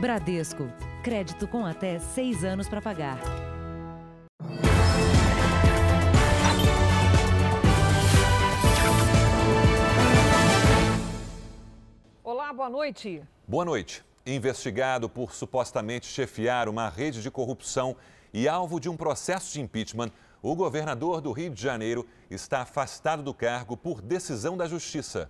Bradesco. Crédito com até seis anos para pagar. Olá, boa noite. Boa noite. Investigado por supostamente chefiar uma rede de corrupção e alvo de um processo de impeachment, o governador do Rio de Janeiro está afastado do cargo por decisão da Justiça.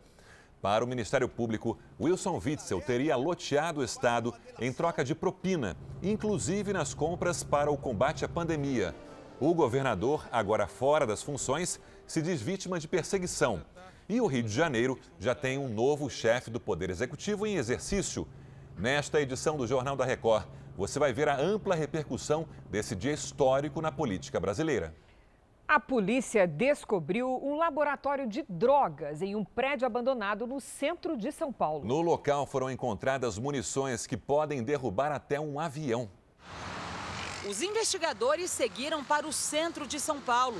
Para o Ministério Público, Wilson Witzel teria loteado o Estado em troca de propina, inclusive nas compras para o combate à pandemia. O governador, agora fora das funções, se diz vítima de perseguição. E o Rio de Janeiro já tem um novo chefe do Poder Executivo em exercício. Nesta edição do Jornal da Record, você vai ver a ampla repercussão desse dia histórico na política brasileira. A polícia descobriu um laboratório de drogas em um prédio abandonado no centro de São Paulo. No local foram encontradas munições que podem derrubar até um avião. Os investigadores seguiram para o centro de São Paulo.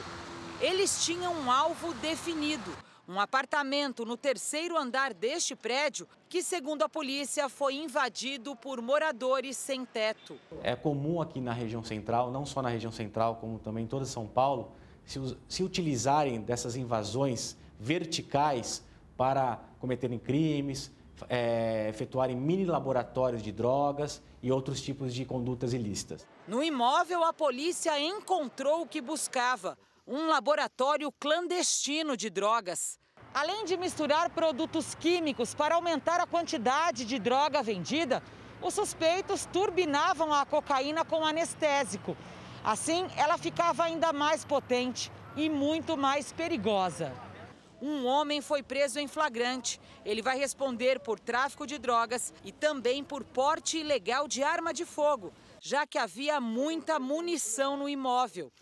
Eles tinham um alvo definido: um apartamento no terceiro andar deste prédio, que, segundo a polícia, foi invadido por moradores sem teto. É comum aqui na região central, não só na região central, como também em toda São Paulo, se, se utilizarem dessas invasões verticais para cometerem crimes, é, efetuarem mini laboratórios de drogas e outros tipos de condutas ilícitas. No imóvel, a polícia encontrou o que buscava: um laboratório clandestino de drogas. Além de misturar produtos químicos para aumentar a quantidade de droga vendida, os suspeitos turbinavam a cocaína com anestésico Assim, ela ficava ainda mais potente e muito mais perigosa. Um homem foi preso em flagrante. Ele vai responder por tráfico de drogas e também por porte ilegal de arma de fogo, já que havia muita munição no imóvel,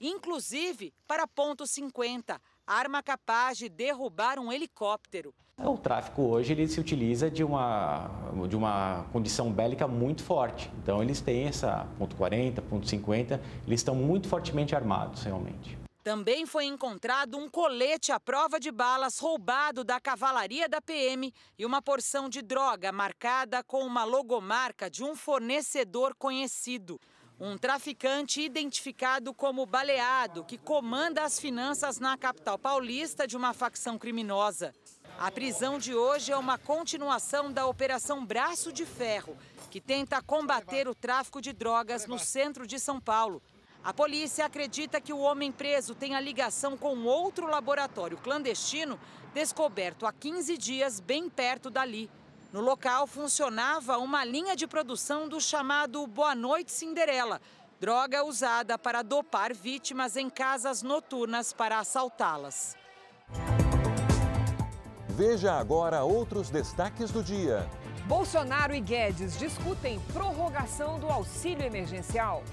inclusive para ponto .50, arma capaz de derrubar um helicóptero. O tráfico hoje ele se utiliza de uma, de uma condição bélica muito forte. Então eles têm essa ponto .40, ponto .50, eles estão muito fortemente armados realmente. Também foi encontrado um colete à prova de balas roubado da cavalaria da PM e uma porção de droga marcada com uma logomarca de um fornecedor conhecido. Um traficante identificado como Baleado, que comanda as finanças na capital paulista de uma facção criminosa. A prisão de hoje é uma continuação da Operação Braço de Ferro, que tenta combater o tráfico de drogas no centro de São Paulo. A polícia acredita que o homem preso tenha ligação com outro laboratório clandestino descoberto há 15 dias bem perto dali. No local funcionava uma linha de produção do chamado Boa Noite Cinderela, droga usada para dopar vítimas em casas noturnas para assaltá-las. Veja agora outros destaques do dia. Bolsonaro e Guedes discutem prorrogação do auxílio emergencial.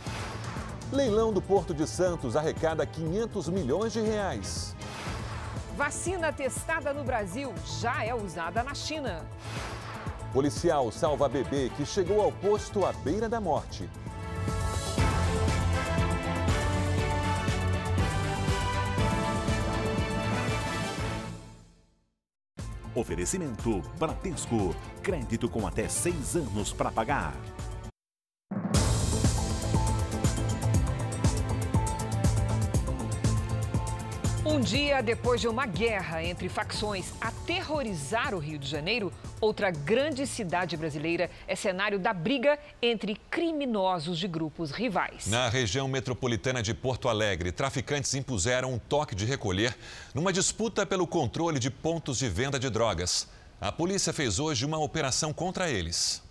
Leilão do Porto de Santos arrecada 500 milhões de reais. Vacina testada no Brasil já é usada na China. Policial salva bebê que chegou ao posto à beira da morte. Oferecimento Bradesco. Crédito com até seis anos para pagar. Um dia depois de uma guerra entre facções aterrorizar o Rio de Janeiro, outra grande cidade brasileira é cenário da briga entre criminosos de grupos rivais. Na região metropolitana de Porto Alegre, traficantes impuseram um toque de recolher numa disputa pelo controle de pontos de venda de drogas. A polícia fez hoje uma operação contra eles.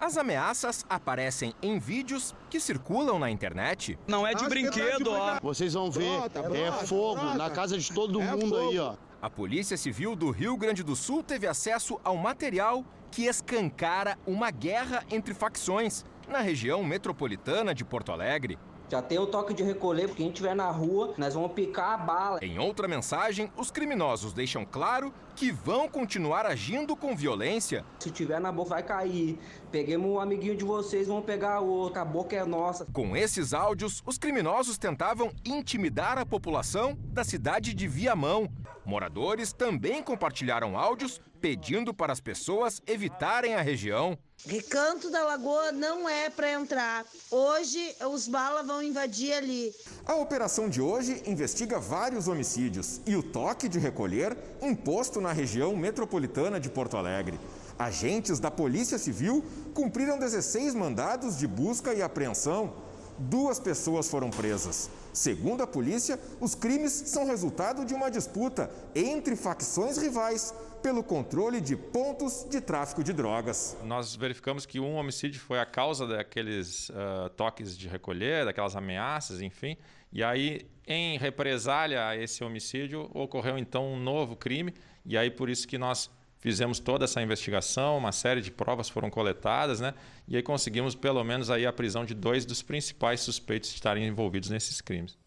As ameaças aparecem em vídeos que circulam na internet. Não é de brinquedo, ó. Vocês vão ver, é fogo na casa de todo é mundo aí, ó. A Polícia Civil do Rio Grande do Sul teve acesso ao material que escancara uma guerra entre facções na região metropolitana de Porto Alegre. Já tem o toque de recolher, porque quem estiver na rua, nós vamos picar a bala. Em outra mensagem, os criminosos deixam claro que vão continuar agindo com violência. Se tiver na boca, vai cair. Peguemos um amiguinho de vocês, vamos pegar o outro, a boca é nossa. Com esses áudios, os criminosos tentavam intimidar a população da cidade de Viamão. Moradores também compartilharam áudios pedindo para as pessoas evitarem a região. Recanto da Lagoa não é para entrar. Hoje os balas vão invadir ali. A operação de hoje investiga vários homicídios e o toque de recolher imposto na região metropolitana de Porto Alegre. Agentes da Polícia Civil cumpriram 16 mandados de busca e apreensão. Duas pessoas foram presas. Segundo a polícia, os crimes são resultado de uma disputa entre facções rivais pelo controle de pontos de tráfico de drogas. Nós verificamos que um homicídio foi a causa daqueles uh, toques de recolher, daquelas ameaças, enfim. E aí, em represália a esse homicídio, ocorreu então um novo crime. E aí, por isso que nós fizemos toda essa investigação, uma série de provas foram coletadas, né? E aí conseguimos pelo menos aí a prisão de dois dos principais suspeitos de estarem envolvidos nesses crimes.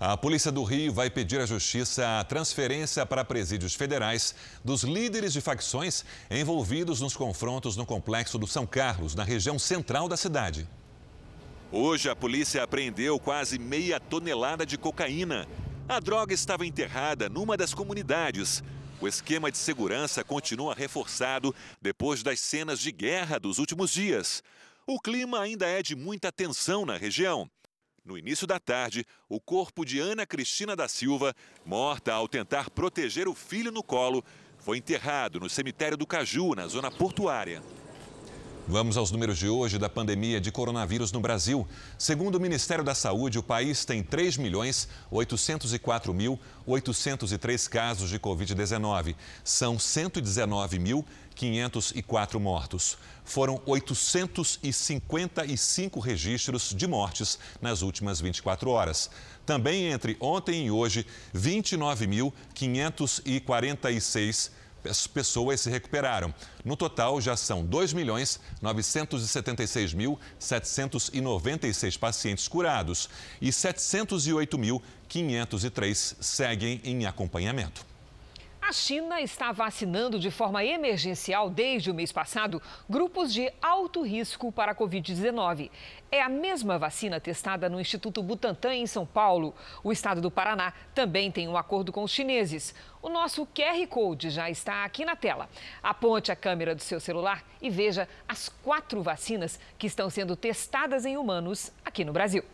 A Polícia do Rio vai pedir à Justiça a transferência para presídios federais dos líderes de facções envolvidos nos confrontos no complexo do São Carlos, na região central da cidade. Hoje, a polícia apreendeu quase meia tonelada de cocaína. A droga estava enterrada numa das comunidades. O esquema de segurança continua reforçado depois das cenas de guerra dos últimos dias. O clima ainda é de muita tensão na região. No início da tarde, o corpo de Ana Cristina da Silva, morta ao tentar proteger o filho no colo, foi enterrado no cemitério do Caju, na zona portuária. Vamos aos números de hoje da pandemia de coronavírus no Brasil. Segundo o Ministério da Saúde, o país tem 3 milhões 804 mil 803 casos de Covid-19. São 119.504 mortos. Foram 855 registros de mortes nas últimas 24 horas. Também entre ontem e hoje, 29.546 pessoas se recuperaram. No total, já são 2 milhões 976 mil 796 pacientes curados e 708.503 seguem em acompanhamento. A China está vacinando de forma emergencial desde o mês passado grupos de alto risco para a Covid-19. É a mesma vacina testada no Instituto Butantan, em São Paulo. O estado do Paraná também tem um acordo com os chineses. O nosso QR Code já está aqui na tela. Aponte a câmera do seu celular e veja as quatro vacinas que estão sendo testadas em humanos aqui no Brasil.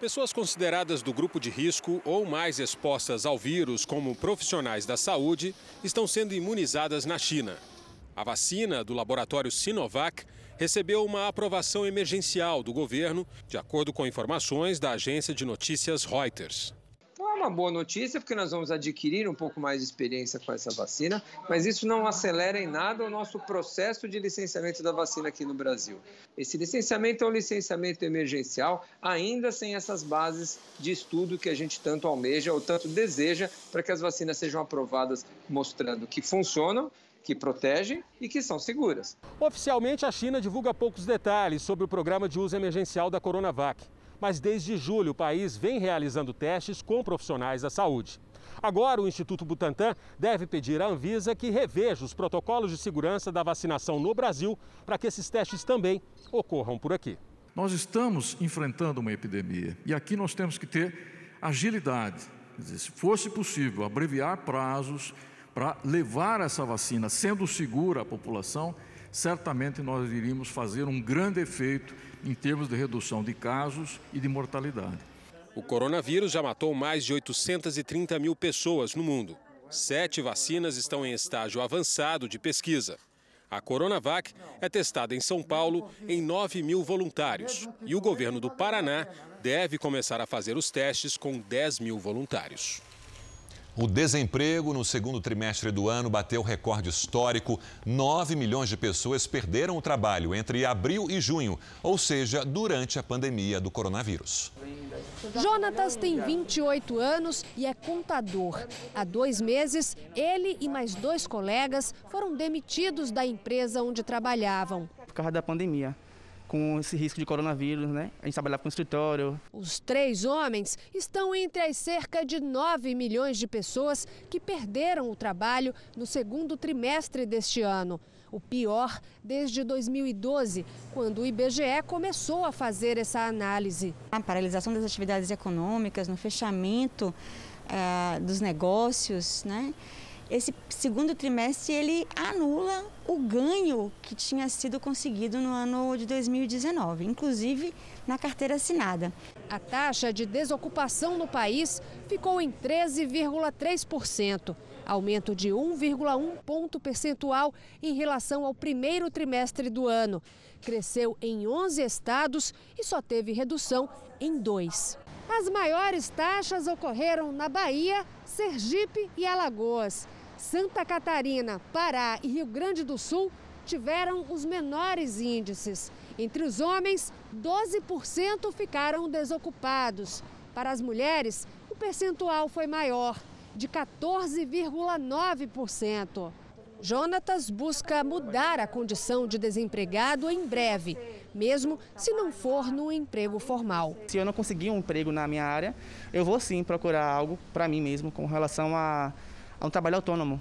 Pessoas consideradas do grupo de risco ou mais expostas ao vírus, como profissionais da saúde, estão sendo imunizadas na China. A vacina do laboratório Sinovac recebeu uma aprovação emergencial do governo, de acordo com informações da agência de notícias Reuters uma boa notícia, porque nós vamos adquirir um pouco mais de experiência com essa vacina, mas isso não acelera em nada o nosso processo de licenciamento da vacina aqui no Brasil. Esse licenciamento é um licenciamento emergencial, ainda sem essas bases de estudo que a gente tanto almeja ou tanto deseja para que as vacinas sejam aprovadas, mostrando que funcionam que protegem e que são seguras. Oficialmente, a China divulga poucos detalhes sobre o programa de uso emergencial da Coronavac mas desde julho o país vem realizando testes com profissionais da saúde. Agora, o Instituto Butantan deve pedir à Anvisa que reveja os protocolos de segurança da vacinação no Brasil para que esses testes também ocorram por aqui. Nós estamos enfrentando uma epidemia e aqui nós temos que ter agilidade. Dizer, se fosse possível abreviar prazos para levar essa vacina sendo segura à população, certamente nós iríamos fazer um grande efeito em termos de redução de casos e de mortalidade. O coronavírus já matou mais de 830 mil pessoas no mundo. Sete vacinas estão em estágio avançado de pesquisa. A Coronavac é testada em São Paulo em 9 mil voluntários. E o governo do Paraná deve começar a fazer os testes com 10 mil voluntários. O desemprego no segundo trimestre do ano bateu recorde histórico. 9 milhões de pessoas perderam o trabalho entre abril e junho, ou seja, durante a pandemia do coronavírus. Jonatas tem 28 anos e é contador. Há dois meses, ele e mais dois colegas foram demitidos da empresa onde trabalhavam. Por causa da pandemia com esse risco de coronavírus, né? A gente trabalhava com escritório. Os três homens estão entre as cerca de 9 milhões de pessoas que perderam o trabalho no segundo trimestre deste ano. O pior desde 2012, quando o IBGE começou a fazer essa análise. A paralisação das atividades econômicas, no fechamento uh, dos negócios, né? Esse segundo trimestre ele anula o ganho que tinha sido conseguido no ano de 2019, inclusive na carteira assinada. A taxa de desocupação no país ficou em 13,3%, aumento de 1,1 ponto percentual em relação ao primeiro trimestre do ano. Cresceu em 11 estados e só teve redução em dois. As maiores taxas ocorreram na Bahia, Sergipe e Alagoas. Santa Catarina, Pará e Rio Grande do Sul tiveram os menores índices. Entre os homens, 12% ficaram desocupados. Para as mulheres, o percentual foi maior, de 14,9%. Jonatas busca mudar a condição de desempregado em breve, mesmo se não for no emprego formal. Se eu não conseguir um emprego na minha área, eu vou sim procurar algo para mim mesmo com relação a, a um trabalho autônomo.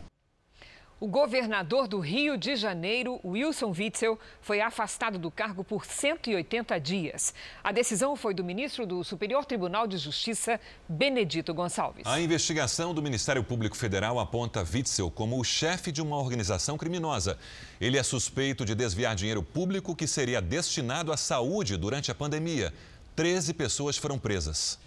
O governador do Rio de Janeiro, Wilson Witzel, foi afastado do cargo por 180 dias. A decisão foi do ministro do Superior Tribunal de Justiça, Benedito Gonçalves. A investigação do Ministério Público Federal aponta Witzel como o chefe de uma organização criminosa. Ele é suspeito de desviar dinheiro público que seria destinado à saúde durante a pandemia. 13 pessoas foram presas.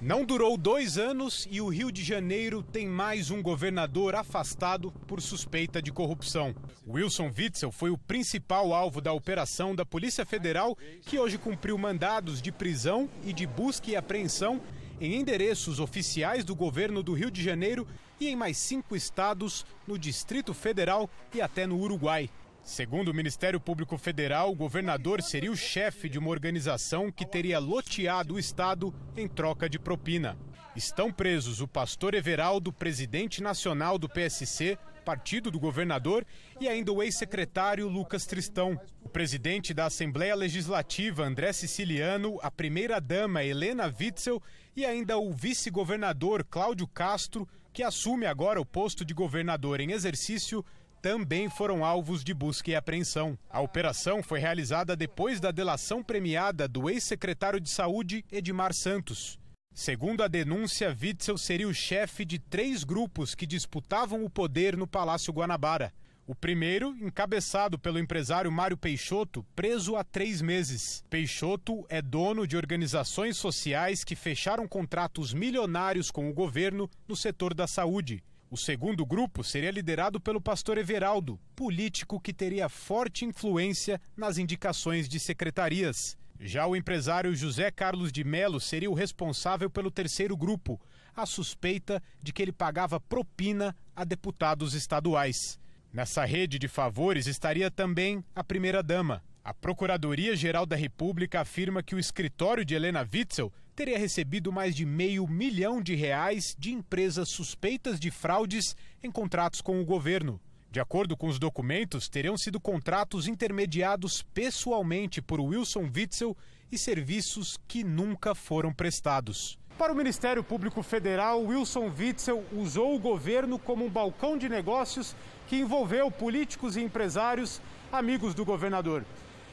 Não durou dois anos e o Rio de Janeiro tem mais um governador afastado por suspeita de corrupção. Wilson Witzel foi o principal alvo da operação da Polícia Federal, que hoje cumpriu mandados de prisão e de busca e apreensão em endereços oficiais do governo do Rio de Janeiro e em mais cinco estados, no Distrito Federal e até no Uruguai. Segundo o Ministério Público Federal, o governador seria o chefe de uma organização que teria loteado o Estado em troca de propina. Estão presos o pastor Everaldo, presidente nacional do PSC, partido do governador, e ainda o ex-secretário Lucas Tristão. O presidente da Assembleia Legislativa, André Siciliano, a primeira-dama Helena Witzel e ainda o vice-governador Cláudio Castro, que assume agora o posto de governador em exercício, também foram alvos de busca e apreensão. A operação foi realizada depois da delação premiada do ex-secretário de Saúde, Edmar Santos. Segundo a denúncia, Witzel seria o chefe de três grupos que disputavam o poder no Palácio Guanabara. O primeiro, encabeçado pelo empresário Mário Peixoto, preso há três meses. Peixoto é dono de organizações sociais que fecharam contratos milionários com o governo no setor da saúde. O segundo grupo seria liderado pelo pastor Everaldo, político que teria forte influência nas indicações de secretarias. Já o empresário José Carlos de Melo seria o responsável pelo terceiro grupo, a suspeita de que ele pagava propina a deputados estaduais. Nessa rede de favores estaria também a primeira-dama. A Procuradoria-Geral da República afirma que o escritório de Helena Witzel teria recebido mais de meio milhão de reais de empresas suspeitas de fraudes em contratos com o governo. De acordo com os documentos, teriam sido contratos intermediados pessoalmente por Wilson Witzel e serviços que nunca foram prestados. Para o Ministério Público Federal, Wilson Witzel usou o governo como um balcão de negócios que envolveu políticos e empresários amigos do governador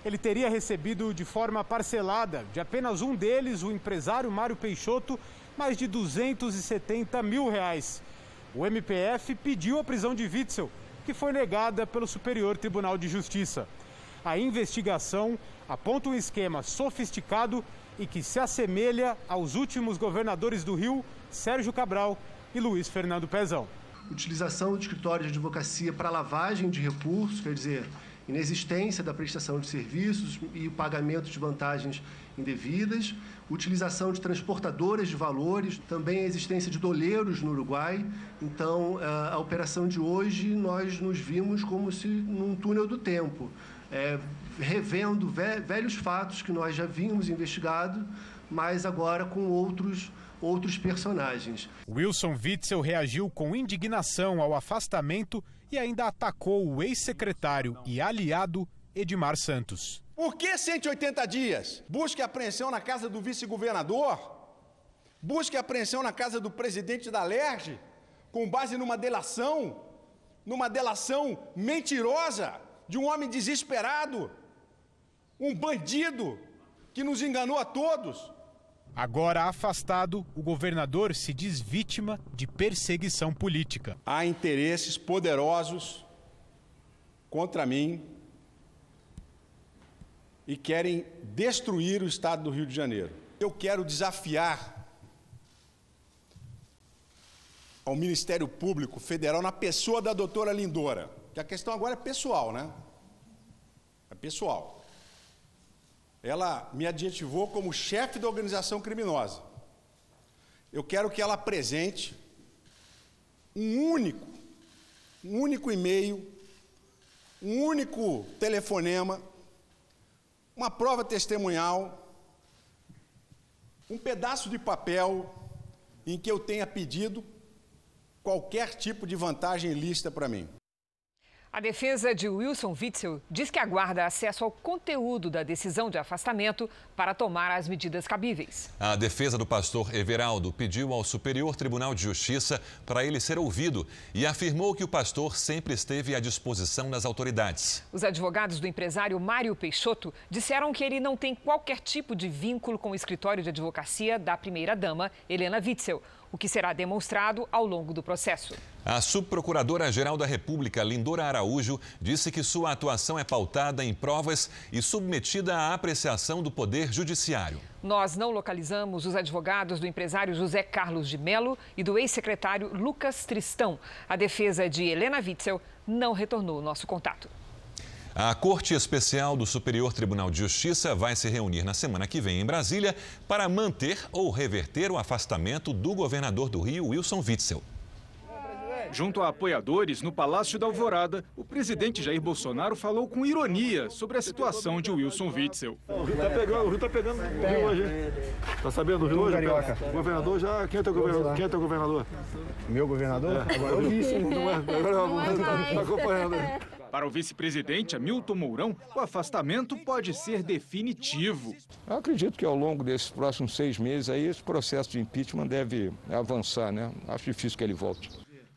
ele teria recebido de forma parcelada de apenas um deles, o empresário Mário Peixoto, mais de 270 mil reais. O MPF pediu a prisão de Witzel, que foi negada pelo Superior Tribunal de Justiça. A investigação aponta um esquema sofisticado e que se assemelha aos últimos governadores do Rio, Sérgio Cabral e Luiz Fernando Pezão. Utilização do escritório de advocacia para lavagem de recursos, quer dizer, inexistência da prestação de serviços e o pagamento de vantagens indevidas, utilização de transportadoras de valores, também a existência de doleiros no Uruguai. Então, a operação de hoje, nós nos vimos como se num túnel do tempo, é, revendo velhos fatos que nós já vínhamos investigado, mas agora com outros outros personagens. Wilson Witzel reagiu com indignação ao afastamento e ainda atacou o ex-secretário e aliado Edmar Santos. Por que 180 dias? Busque apreensão na casa do vice-governador? Busque apreensão na casa do presidente da LERJ? Com base numa delação? Numa delação mentirosa de um homem desesperado? Um bandido que nos enganou a todos? Agora afastado, o governador se diz vítima de perseguição política. Há interesses poderosos contra mim e querem destruir o estado do Rio de Janeiro. Eu quero desafiar ao Ministério Público Federal na pessoa da doutora Lindora, que a questão agora é pessoal, né? É pessoal. Ela me adjetivou como chefe da organização criminosa. Eu quero que ela apresente um único, um único e-mail, um único telefonema, uma prova testemunhal, um pedaço de papel em que eu tenha pedido qualquer tipo de vantagem ilícita para mim. A defesa de Wilson Witzel diz que aguarda acesso ao conteúdo da decisão de afastamento para tomar as medidas cabíveis. A defesa do pastor Everaldo pediu ao Superior Tribunal de Justiça para ele ser ouvido e afirmou que o pastor sempre esteve à disposição das autoridades. Os advogados do empresário Mário Peixoto disseram que ele não tem qualquer tipo de vínculo com o escritório de advocacia da primeira-dama, Helena Witzel o que será demonstrado ao longo do processo. A subprocuradora-geral da República, Lindora Araújo, disse que sua atuação é pautada em provas e submetida à apreciação do Poder Judiciário. Nós não localizamos os advogados do empresário José Carlos de Melo e do ex-secretário Lucas Tristão. A defesa de Helena Witzel não retornou o nosso contato. A Corte Especial do Superior Tribunal de Justiça vai se reunir na semana que vem em Brasília para manter ou reverter o afastamento do governador do Rio, Wilson Witzel. Junto a apoiadores no Palácio da Alvorada, o presidente Jair Bolsonaro falou com ironia sobre a situação de Wilson Witzel. O Rio tá pegando, o Rio tá pegando o Rio hoje. Tá sabendo do Rio hoje? O governador já. Quem é teu governador? Quem é teu governador? Meu governador? É. Agora eu Não é? Agora tá acompanhando. Para o vice-presidente Hamilton Mourão, o afastamento pode ser definitivo. Eu acredito que ao longo desses próximos seis meses aí esse processo de impeachment deve avançar, né? Acho difícil que ele volte.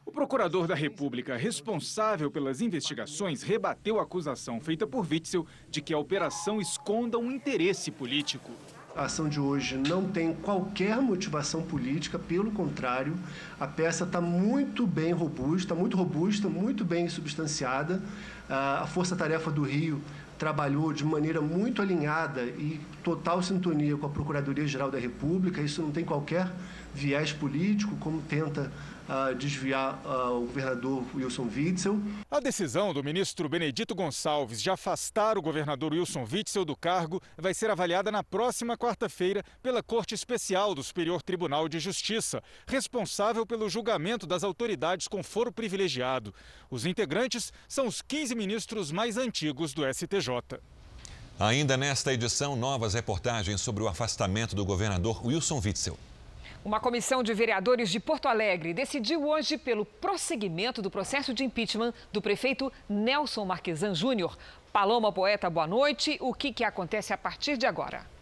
O procurador da República responsável pelas investigações rebateu a acusação feita por Witzel de que a operação esconda um interesse político. A ação de hoje não tem qualquer motivação política, pelo contrário, a peça está muito bem robusta, muito robusta, muito bem substanciada. A Força Tarefa do Rio trabalhou de maneira muito alinhada e total sintonia com a Procuradoria-Geral da República. Isso não tem qualquer viés político, como tenta uh, desviar uh, o governador Wilson Witzel. A decisão do ministro Benedito Gonçalves de afastar o governador Wilson Witzel do cargo vai ser avaliada na próxima quarta-feira pela Corte Especial do Superior Tribunal de Justiça, responsável pelo julgamento das autoridades com foro privilegiado. Os integrantes são os 15 ministros mais antigos do STJ. Ainda nesta edição, novas reportagens sobre o afastamento do governador Wilson Witzel. Uma comissão de vereadores de Porto Alegre decidiu hoje pelo prosseguimento do processo de impeachment do prefeito Nelson Marquesan Júnior. Paloma Poeta, boa noite. O que, que acontece a partir de agora?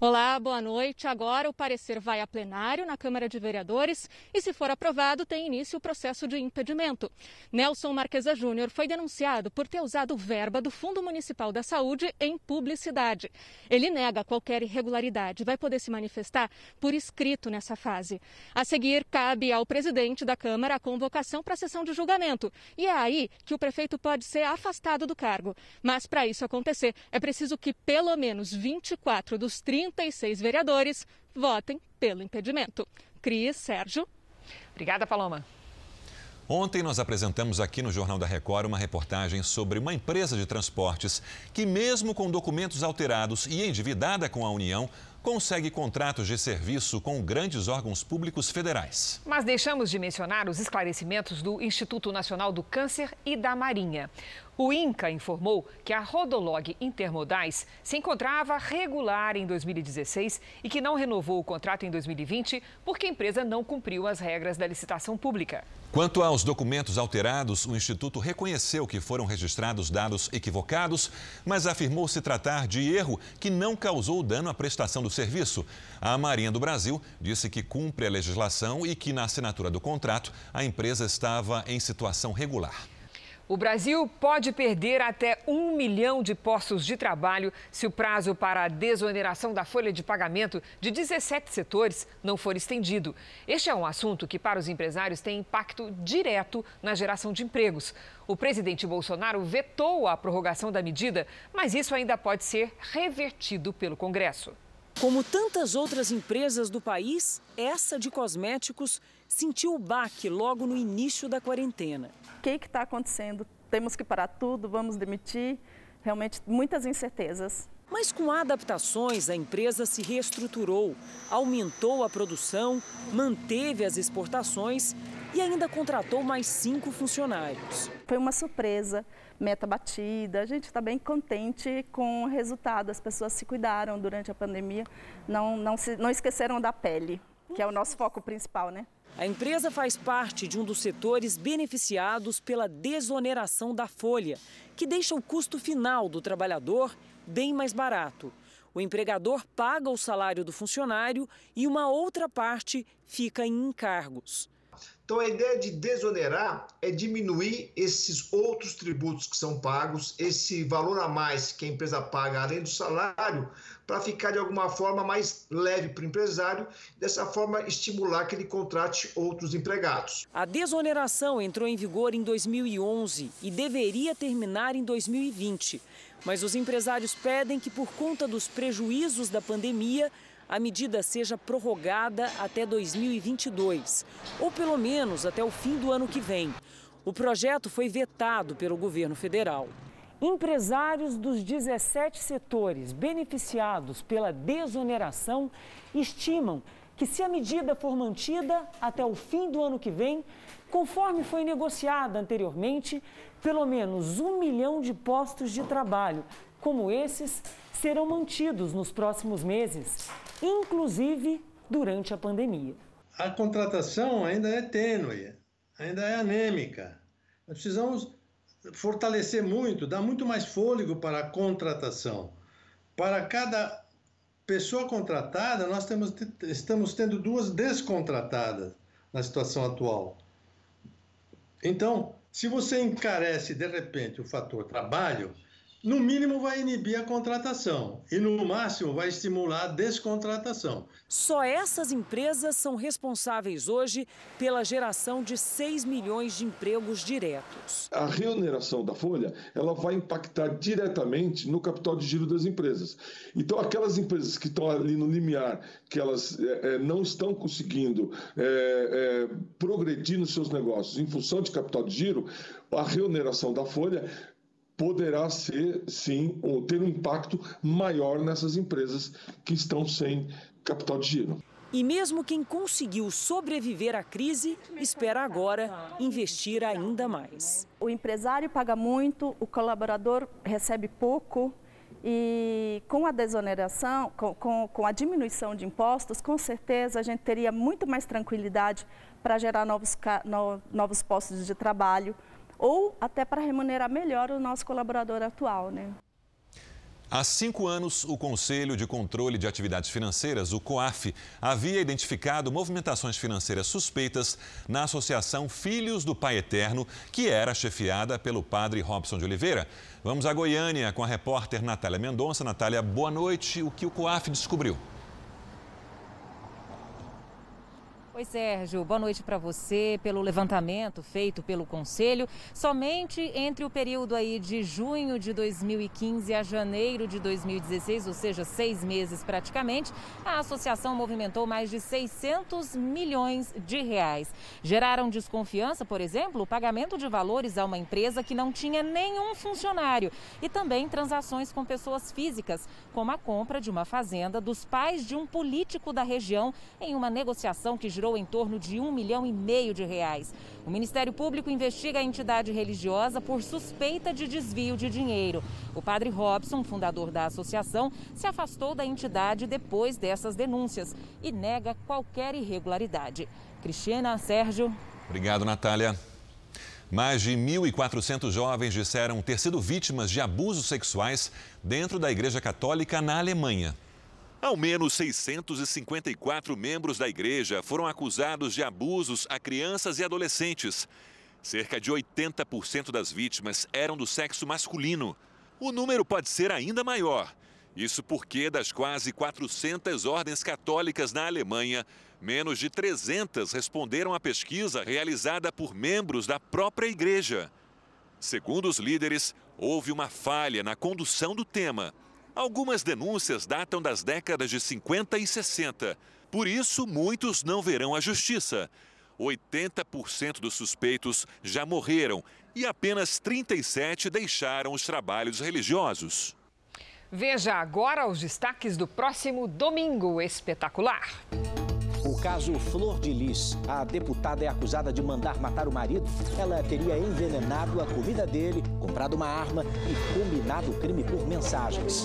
Olá, boa noite. Agora o parecer vai a plenário na Câmara de Vereadores e, se for aprovado, tem início o processo de impedimento. Nelson Marquesa Júnior foi denunciado por ter usado verba do Fundo Municipal da Saúde em publicidade. Ele nega qualquer irregularidade, vai poder se manifestar por escrito nessa fase. A seguir, cabe ao presidente da Câmara a convocação para a sessão de julgamento. E é aí que o prefeito pode ser afastado do cargo. Mas, para isso acontecer, é preciso que pelo menos 24 dos 30 36 vereadores votem pelo impedimento. Cris, Sérgio. Obrigada, Paloma. Ontem nós apresentamos aqui no Jornal da Record uma reportagem sobre uma empresa de transportes que, mesmo com documentos alterados e endividada com a União, consegue contratos de serviço com grandes órgãos públicos federais. Mas deixamos de mencionar os esclarecimentos do Instituto Nacional do Câncer e da Marinha. O INCA informou que a Rodolog Intermodais se encontrava regular em 2016 e que não renovou o contrato em 2020 porque a empresa não cumpriu as regras da licitação pública. Quanto aos documentos alterados, o Instituto reconheceu que foram registrados dados equivocados, mas afirmou se tratar de erro que não causou dano à prestação do serviço. A Marinha do Brasil disse que cumpre a legislação e que, na assinatura do contrato, a empresa estava em situação regular. O Brasil pode perder até um milhão de postos de trabalho se o prazo para a desoneração da folha de pagamento de 17 setores não for estendido. Este é um assunto que, para os empresários, tem impacto direto na geração de empregos. O presidente Bolsonaro vetou a prorrogação da medida, mas isso ainda pode ser revertido pelo Congresso. Como tantas outras empresas do país, essa de cosméticos sentiu o baque logo no início da quarentena. O que está acontecendo? Temos que parar tudo, vamos demitir? Realmente, muitas incertezas. Mas com adaptações, a empresa se reestruturou, aumentou a produção, manteve as exportações e ainda contratou mais cinco funcionários. Foi uma surpresa, meta batida. A gente está bem contente com o resultado. As pessoas se cuidaram durante a pandemia, não, não, se, não esqueceram da pele, que é o nosso foco principal, né? A empresa faz parte de um dos setores beneficiados pela desoneração da folha, que deixa o custo final do trabalhador bem mais barato. O empregador paga o salário do funcionário e uma outra parte fica em encargos. Então, a ideia de desonerar é diminuir esses outros tributos que são pagos, esse valor a mais que a empresa paga além do salário, para ficar de alguma forma mais leve para o empresário, dessa forma estimular que ele contrate outros empregados. A desoneração entrou em vigor em 2011 e deveria terminar em 2020. Mas os empresários pedem que, por conta dos prejuízos da pandemia, a medida seja prorrogada até 2022, ou pelo menos até o fim do ano que vem. O projeto foi vetado pelo governo federal. Empresários dos 17 setores beneficiados pela desoneração estimam que, se a medida for mantida até o fim do ano que vem, conforme foi negociada anteriormente, pelo menos um milhão de postos de trabalho como esses serão mantidos nos próximos meses, inclusive durante a pandemia. A contratação ainda é tênue, ainda é anêmica. Nós precisamos fortalecer muito, dar muito mais fôlego para a contratação. Para cada pessoa contratada, nós temos, estamos tendo duas descontratadas na situação atual. Então, se você encarece de repente o fator trabalho, no mínimo vai inibir a contratação e no máximo vai estimular a descontratação. Só essas empresas são responsáveis hoje pela geração de 6 milhões de empregos diretos. A reoneração da folha, ela vai impactar diretamente no capital de giro das empresas. Então aquelas empresas que estão ali no limiar, que elas é, não estão conseguindo é, é, progredir nos seus negócios em função de capital de giro, a reoneração da folha poderá ser, sim, ou ter um impacto maior nessas empresas que estão sem capital de giro. E mesmo quem conseguiu sobreviver à crise, espera agora investir ainda mais. O empresário paga muito, o colaborador recebe pouco. E com a desoneração, com, com, com, a diminuição de impostos, com certeza a gente teria muito mais tranquilidade para gerar novos, no, novos postos de trabalho, ou até para remunerar melhor o nosso colaborador atual. Né? Há cinco anos, o Conselho de Controle de Atividades Financeiras, o COAF, havia identificado movimentações financeiras suspeitas na Associação Filhos do Pai Eterno, que era chefiada pelo padre Robson de Oliveira. Vamos a Goiânia com a repórter Natália Mendonça. Natália, boa noite. O que o COAF descobriu? Oi, Sérgio. Boa noite para você. Pelo levantamento feito pelo Conselho, somente entre o período aí de junho de 2015 a janeiro de 2016, ou seja, seis meses praticamente, a associação movimentou mais de 600 milhões de reais. Geraram desconfiança, por exemplo, o pagamento de valores a uma empresa que não tinha nenhum funcionário e também transações com pessoas físicas, como a compra de uma fazenda dos pais de um político da região em uma negociação que girou em torno de um milhão e meio de reais. O Ministério Público investiga a entidade religiosa por suspeita de desvio de dinheiro. O padre Robson, fundador da associação, se afastou da entidade depois dessas denúncias e nega qualquer irregularidade. Cristina, Sérgio. Obrigado, Natália. Mais de 1.400 jovens disseram ter sido vítimas de abusos sexuais dentro da Igreja Católica na Alemanha. Ao menos 654 membros da igreja foram acusados de abusos a crianças e adolescentes. Cerca de 80% das vítimas eram do sexo masculino. O número pode ser ainda maior. Isso porque das quase 400 ordens católicas na Alemanha, menos de 300 responderam à pesquisa realizada por membros da própria igreja. Segundo os líderes, houve uma falha na condução do tema. Algumas denúncias datam das décadas de 50 e 60. Por isso, muitos não verão a justiça. 80% dos suspeitos já morreram e apenas 37 deixaram os trabalhos religiosos. Veja agora os destaques do próximo Domingo Espetacular. O caso Flor de Lis. A deputada é acusada de mandar matar o marido. Ela teria envenenado a comida dele, comprado uma arma e combinado o crime por mensagens.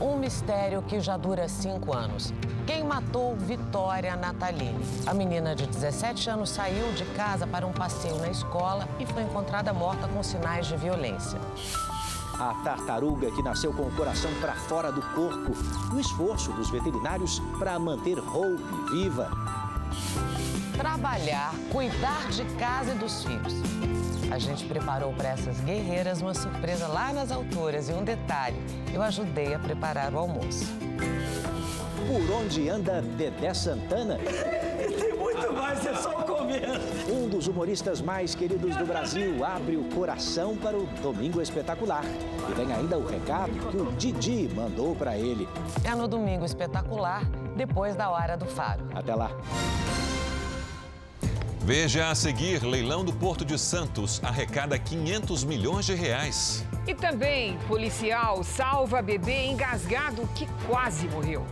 Um mistério que já dura cinco anos. Quem matou Vitória Natalini? A menina de 17 anos saiu de casa para um passeio na escola e foi encontrada morta com sinais de violência. A tartaruga que nasceu com o coração para fora do corpo. O esforço dos veterinários para manter Hope viva. Trabalhar, cuidar de casa e dos filhos. A gente preparou para essas guerreiras uma surpresa lá nas alturas. E um detalhe: eu ajudei a preparar o almoço. Por onde anda Dedé Santana? Tem muito mais, é só comer. Um dos humoristas mais queridos do Brasil abre o coração para o Domingo Espetacular. E vem ainda o recado que o Didi mandou para ele. É no Domingo Espetacular, depois da hora do faro. Até lá. Veja a seguir, leilão do Porto de Santos arrecada 500 milhões de reais. E também, policial salva bebê engasgado que quase morreu.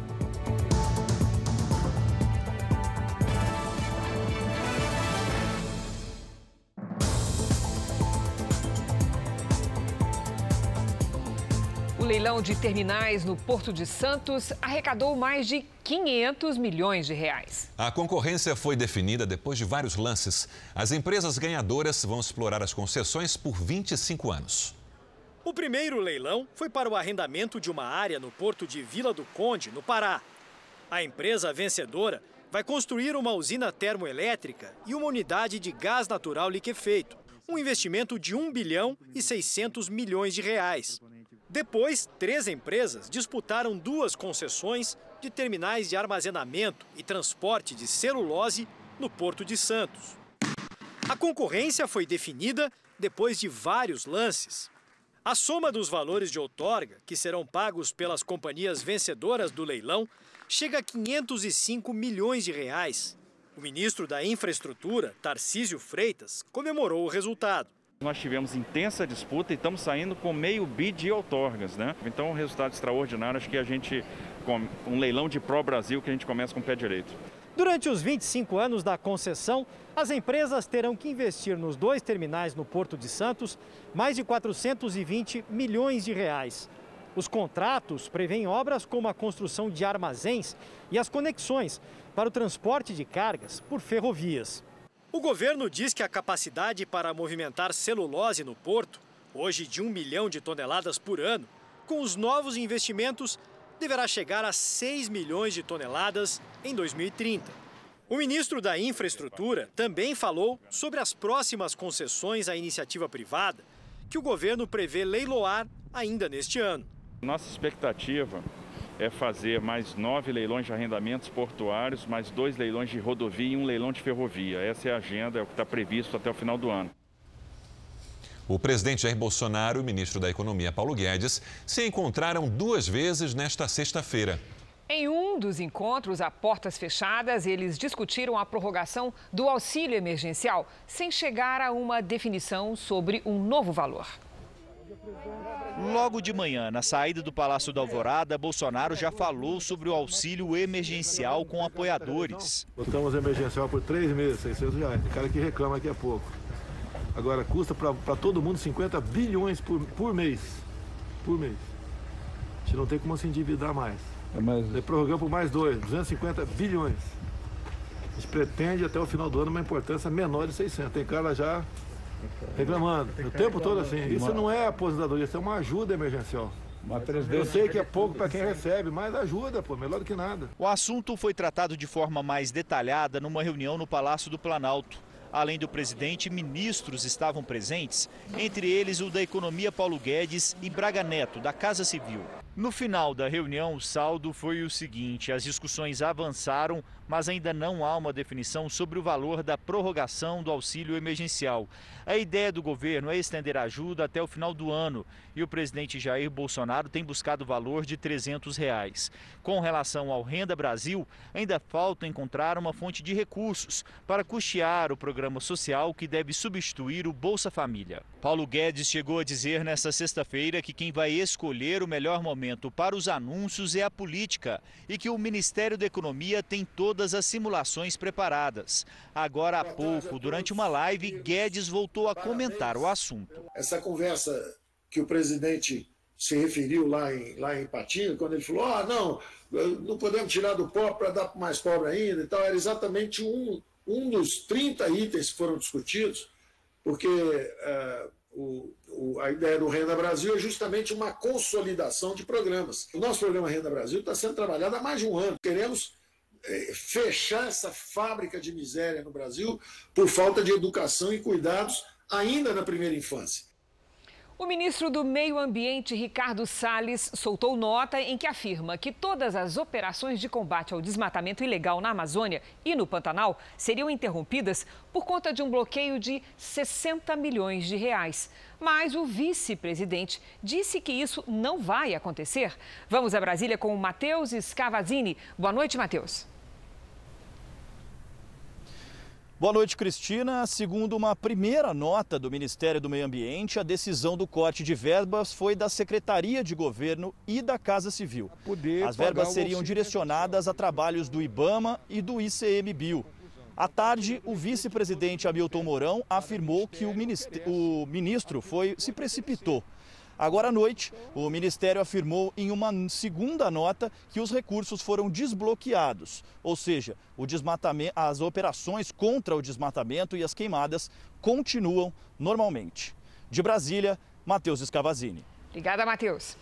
Leilão de terminais no Porto de Santos arrecadou mais de 500 milhões de reais. A concorrência foi definida depois de vários lances. As empresas ganhadoras vão explorar as concessões por 25 anos. O primeiro leilão foi para o arrendamento de uma área no porto de Vila do Conde, no Pará. A empresa vencedora vai construir uma usina termoelétrica e uma unidade de gás natural liquefeito. Um investimento de 1 bilhão e 600 milhões de reais. Depois, três empresas disputaram duas concessões de terminais de armazenamento e transporte de celulose no Porto de Santos. A concorrência foi definida depois de vários lances. A soma dos valores de outorga, que serão pagos pelas companhias vencedoras do leilão, chega a 505 milhões de reais. O ministro da Infraestrutura, Tarcísio Freitas, comemorou o resultado. Nós tivemos intensa disputa e estamos saindo com meio bi de outorgas, né? Então, um resultado extraordinário, acho que a gente, um leilão de Pro Brasil, que a gente começa com o pé direito. Durante os 25 anos da concessão, as empresas terão que investir nos dois terminais no Porto de Santos mais de 420 milhões de reais. Os contratos prevêem obras como a construção de armazéns e as conexões para o transporte de cargas por ferrovias. O governo diz que a capacidade para movimentar celulose no porto, hoje de um milhão de toneladas por ano, com os novos investimentos, deverá chegar a 6 milhões de toneladas em 2030. O ministro da Infraestrutura também falou sobre as próximas concessões à iniciativa privada, que o governo prevê leiloar ainda neste ano. Nossa expectativa é fazer mais nove leilões de arrendamentos portuários, mais dois leilões de rodovia e um leilão de ferrovia. Essa é a agenda, é o que está previsto até o final do ano. O presidente Jair Bolsonaro e o ministro da Economia, Paulo Guedes, se encontraram duas vezes nesta sexta-feira. Em um dos encontros a portas fechadas, eles discutiram a prorrogação do auxílio emergencial, sem chegar a uma definição sobre um novo valor. Logo de manhã, na saída do Palácio da Alvorada, Bolsonaro já falou sobre o auxílio emergencial com apoiadores. Botamos emergencial por três meses, 600 reais. Tem cara que reclama que é pouco. Agora, custa para todo mundo 50 bilhões por, por mês. Por mês. A gente não tem como se endividar mais. É mais... Prorrogamos por mais dois, 250 bilhões. A gente pretende até o final do ano uma importância menor de 600. Tem cara já reclamando. O tempo todo assim. Isso não é aposentadoria, isso é uma ajuda emergencial. Eu sei que é pouco para quem recebe, mas ajuda, pô, melhor do que nada. O assunto foi tratado de forma mais detalhada numa reunião no Palácio do Planalto. Além do presidente, ministros estavam presentes, entre eles o da Economia Paulo Guedes e Braga Neto, da Casa Civil. No final da reunião, o saldo foi o seguinte: as discussões avançaram, mas ainda não há uma definição sobre o valor da prorrogação do auxílio emergencial. A ideia do governo é estender a ajuda até o final do ano e o presidente Jair Bolsonaro tem buscado o valor de 300 reais. Com relação ao Renda Brasil, ainda falta encontrar uma fonte de recursos para custear o programa social que deve substituir o Bolsa Família. Paulo Guedes chegou a dizer nesta sexta-feira que quem vai escolher o melhor momento para os anúncios é a política e que o Ministério da Economia tem todas as simulações preparadas. Agora há pouco, durante uma live, Guedes voltou a comentar o assunto. Essa conversa que o presidente se referiu lá em, lá em Patinho, quando ele falou: ah, não, não podemos tirar do pobre para dar para mais pobre ainda e tal, era exatamente um, um dos 30 itens que foram discutidos, porque uh, o, o, a ideia do Renda Brasil é justamente uma consolidação de programas. O nosso programa Renda Brasil está sendo trabalhado há mais de um ano. Queremos eh, fechar essa fábrica de miséria no Brasil por falta de educação e cuidados ainda na primeira infância. O ministro do Meio Ambiente, Ricardo Salles, soltou nota em que afirma que todas as operações de combate ao desmatamento ilegal na Amazônia e no Pantanal seriam interrompidas por conta de um bloqueio de 60 milhões de reais. Mas o vice-presidente disse que isso não vai acontecer. Vamos a Brasília com o Matheus Scavazini. Boa noite, Matheus. Boa noite, Cristina. Segundo uma primeira nota do Ministério do Meio Ambiente, a decisão do corte de verbas foi da Secretaria de Governo e da Casa Civil. As verbas seriam direcionadas a trabalhos do IBAMA e do ICMBio. À tarde, o vice-presidente Hamilton Mourão afirmou que o, o ministro foi, se precipitou Agora à noite, o Ministério afirmou em uma segunda nota que os recursos foram desbloqueados, ou seja, o desmatamento, as operações contra o desmatamento e as queimadas continuam normalmente. De Brasília, Matheus Escavazini. Obrigada, Matheus.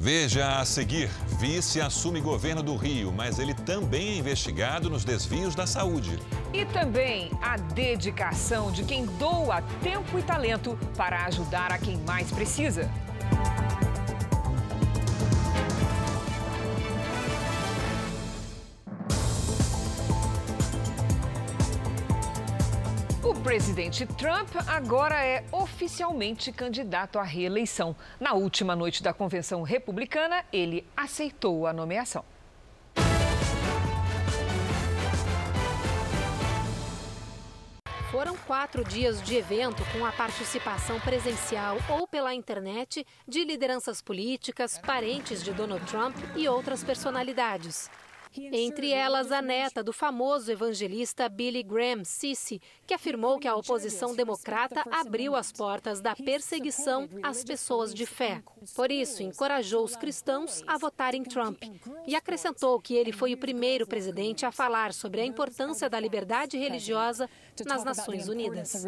Veja a seguir: vice assume governo do Rio, mas ele também é investigado nos desvios da saúde. E também a dedicação de quem doa tempo e talento para ajudar a quem mais precisa. Presidente Trump agora é oficialmente candidato à reeleição. Na última noite da convenção republicana, ele aceitou a nomeação. Foram quatro dias de evento com a participação presencial ou pela internet de lideranças políticas, parentes de Donald Trump e outras personalidades. Entre elas, a neta do famoso evangelista Billy Graham, Sissi, que afirmou que a oposição democrata abriu as portas da perseguição às pessoas de fé. Por isso, encorajou os cristãos a votar em Trump e acrescentou que ele foi o primeiro presidente a falar sobre a importância da liberdade religiosa nas Nações Unidas.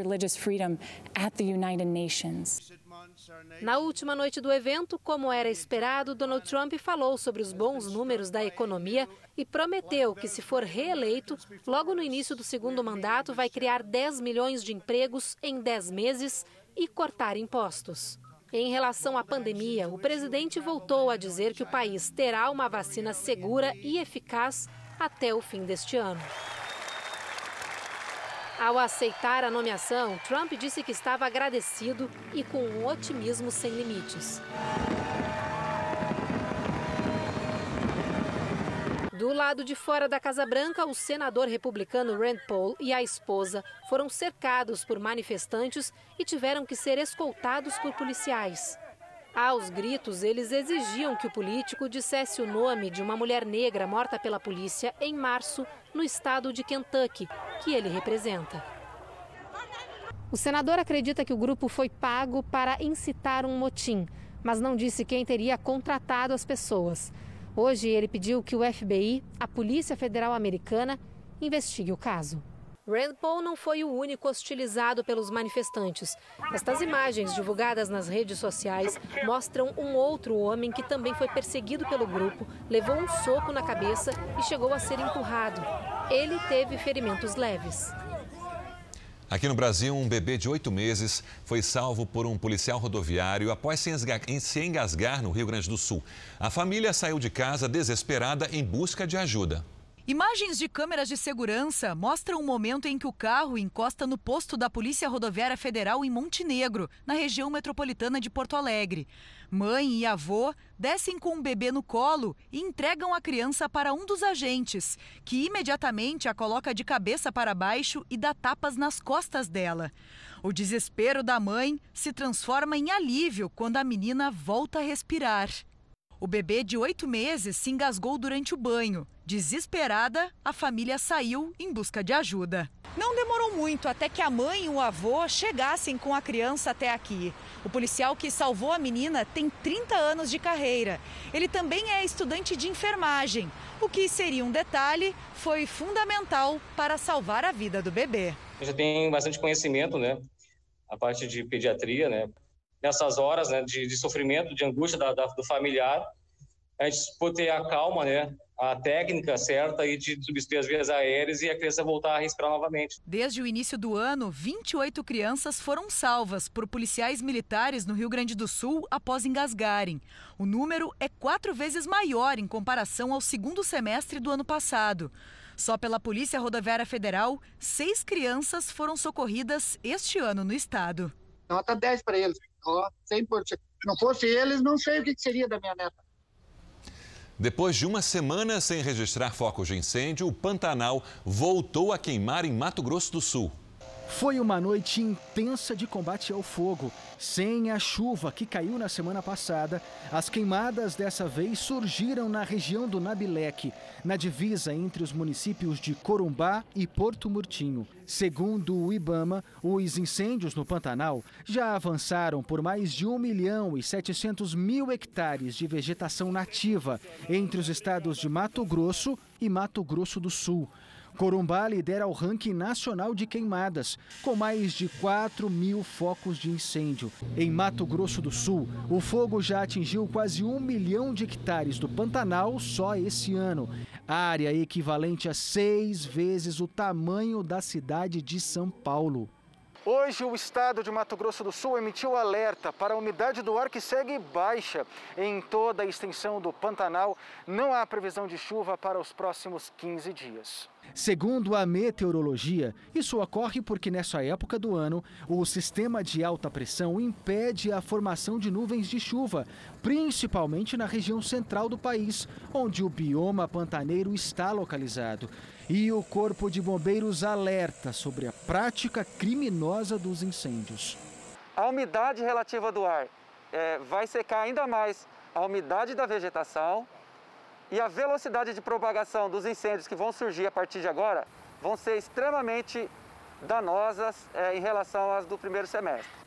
Na última noite do evento, como era esperado, Donald Trump falou sobre os bons números da economia e prometeu que, se for reeleito, logo no início do segundo mandato, vai criar 10 milhões de empregos em 10 meses e cortar impostos. Em relação à pandemia, o presidente voltou a dizer que o país terá uma vacina segura e eficaz até o fim deste ano. Ao aceitar a nomeação, Trump disse que estava agradecido e com um otimismo sem limites. Do lado de fora da Casa Branca, o senador republicano Rand Paul e a esposa foram cercados por manifestantes e tiveram que ser escoltados por policiais. Aos gritos, eles exigiam que o político dissesse o nome de uma mulher negra morta pela polícia em março no estado de Kentucky, que ele representa. O senador acredita que o grupo foi pago para incitar um motim, mas não disse quem teria contratado as pessoas. Hoje, ele pediu que o FBI, a Polícia Federal Americana, investigue o caso. Rand Paul não foi o único hostilizado pelos manifestantes. Estas imagens divulgadas nas redes sociais mostram um outro homem que também foi perseguido pelo grupo, levou um soco na cabeça e chegou a ser empurrado. Ele teve ferimentos leves. Aqui no Brasil, um bebê de oito meses foi salvo por um policial rodoviário após se engasgar no Rio Grande do Sul. A família saiu de casa desesperada em busca de ajuda. Imagens de câmeras de segurança mostram o momento em que o carro encosta no posto da Polícia Rodoviária Federal em Montenegro, na região metropolitana de Porto Alegre. Mãe e avô descem com o bebê no colo e entregam a criança para um dos agentes, que imediatamente a coloca de cabeça para baixo e dá tapas nas costas dela. O desespero da mãe se transforma em alívio quando a menina volta a respirar. O bebê de oito meses se engasgou durante o banho. Desesperada, a família saiu em busca de ajuda. Não demorou muito até que a mãe e o avô chegassem com a criança até aqui. O policial que salvou a menina tem 30 anos de carreira. Ele também é estudante de enfermagem. O que seria um detalhe foi fundamental para salvar a vida do bebê. Eu já tenho bastante conhecimento, né? A parte de pediatria, né? nessas horas né, de, de sofrimento, de angústia da, da, do familiar, a gente pode ter a calma, né, a técnica certa e de substituir as vias aéreas e a criança voltar a respirar novamente. Desde o início do ano, 28 crianças foram salvas por policiais militares no Rio Grande do Sul após engasgarem. O número é quatro vezes maior em comparação ao segundo semestre do ano passado. Só pela Polícia Rodoviária Federal, seis crianças foram socorridas este ano no estado. Nota 10 para eles. Ó, 100%. Se não fosse eles, não sei o que seria da minha neta. Depois de uma semana sem registrar focos de incêndio, o Pantanal voltou a queimar em Mato Grosso do Sul. Foi uma noite intensa de combate ao fogo. Sem a chuva que caiu na semana passada, as queimadas dessa vez surgiram na região do Nabileque, na divisa entre os municípios de Corumbá e Porto Murtinho. Segundo o Ibama, os incêndios no Pantanal já avançaram por mais de 1 milhão e 700 mil hectares de vegetação nativa entre os estados de Mato Grosso e Mato Grosso do Sul. Corumbá lidera o ranking nacional de queimadas, com mais de 4 mil focos de incêndio. Em Mato Grosso do Sul, o fogo já atingiu quase um milhão de hectares do Pantanal só esse ano, área equivalente a seis vezes o tamanho da cidade de São Paulo. Hoje, o estado de Mato Grosso do Sul emitiu alerta para a umidade do ar que segue baixa em toda a extensão do Pantanal. Não há previsão de chuva para os próximos 15 dias. Segundo a meteorologia, isso ocorre porque nessa época do ano, o sistema de alta pressão impede a formação de nuvens de chuva, principalmente na região central do país, onde o bioma pantaneiro está localizado. E o Corpo de Bombeiros alerta sobre a prática criminosa dos incêndios. A umidade relativa do ar é, vai secar ainda mais a umidade da vegetação e a velocidade de propagação dos incêndios que vão surgir a partir de agora vão ser extremamente danosas é, em relação às do primeiro semestre.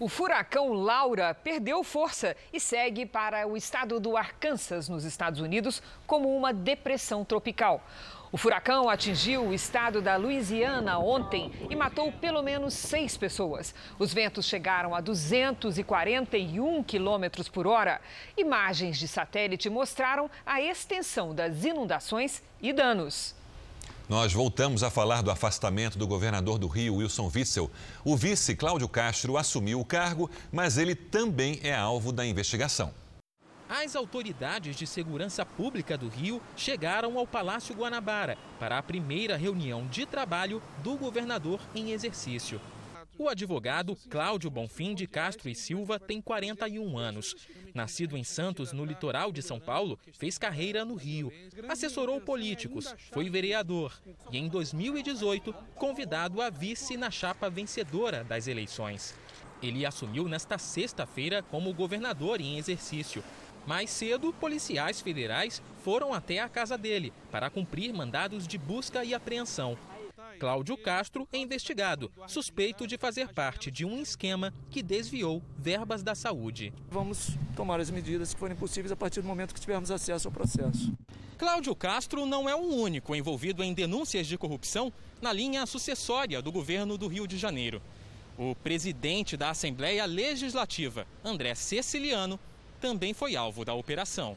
O furacão Laura perdeu força e segue para o estado do Arkansas, nos Estados Unidos, como uma depressão tropical. O furacão atingiu o estado da Louisiana ontem e matou pelo menos seis pessoas. Os ventos chegaram a 241 quilômetros por hora. Imagens de satélite mostraram a extensão das inundações e danos. Nós voltamos a falar do afastamento do governador do Rio, Wilson Witzel. O vice, Cláudio Castro, assumiu o cargo, mas ele também é alvo da investigação. As autoridades de segurança pública do Rio chegaram ao Palácio Guanabara para a primeira reunião de trabalho do governador em exercício. O advogado Cláudio Bonfim de Castro e Silva tem 41 anos. Nascido em Santos, no litoral de São Paulo, fez carreira no Rio. Assessorou políticos, foi vereador e, em 2018, convidado a vice na chapa vencedora das eleições. Ele assumiu nesta sexta-feira como governador em exercício mais cedo, policiais federais foram até a casa dele para cumprir mandados de busca e apreensão. Cláudio Castro é investigado, suspeito de fazer parte de um esquema que desviou verbas da saúde. Vamos tomar as medidas que forem possíveis a partir do momento que tivermos acesso ao processo. Cláudio Castro não é o único envolvido em denúncias de corrupção na linha sucessória do governo do Rio de Janeiro. O presidente da Assembleia Legislativa, André Ceciliano, também foi alvo da operação.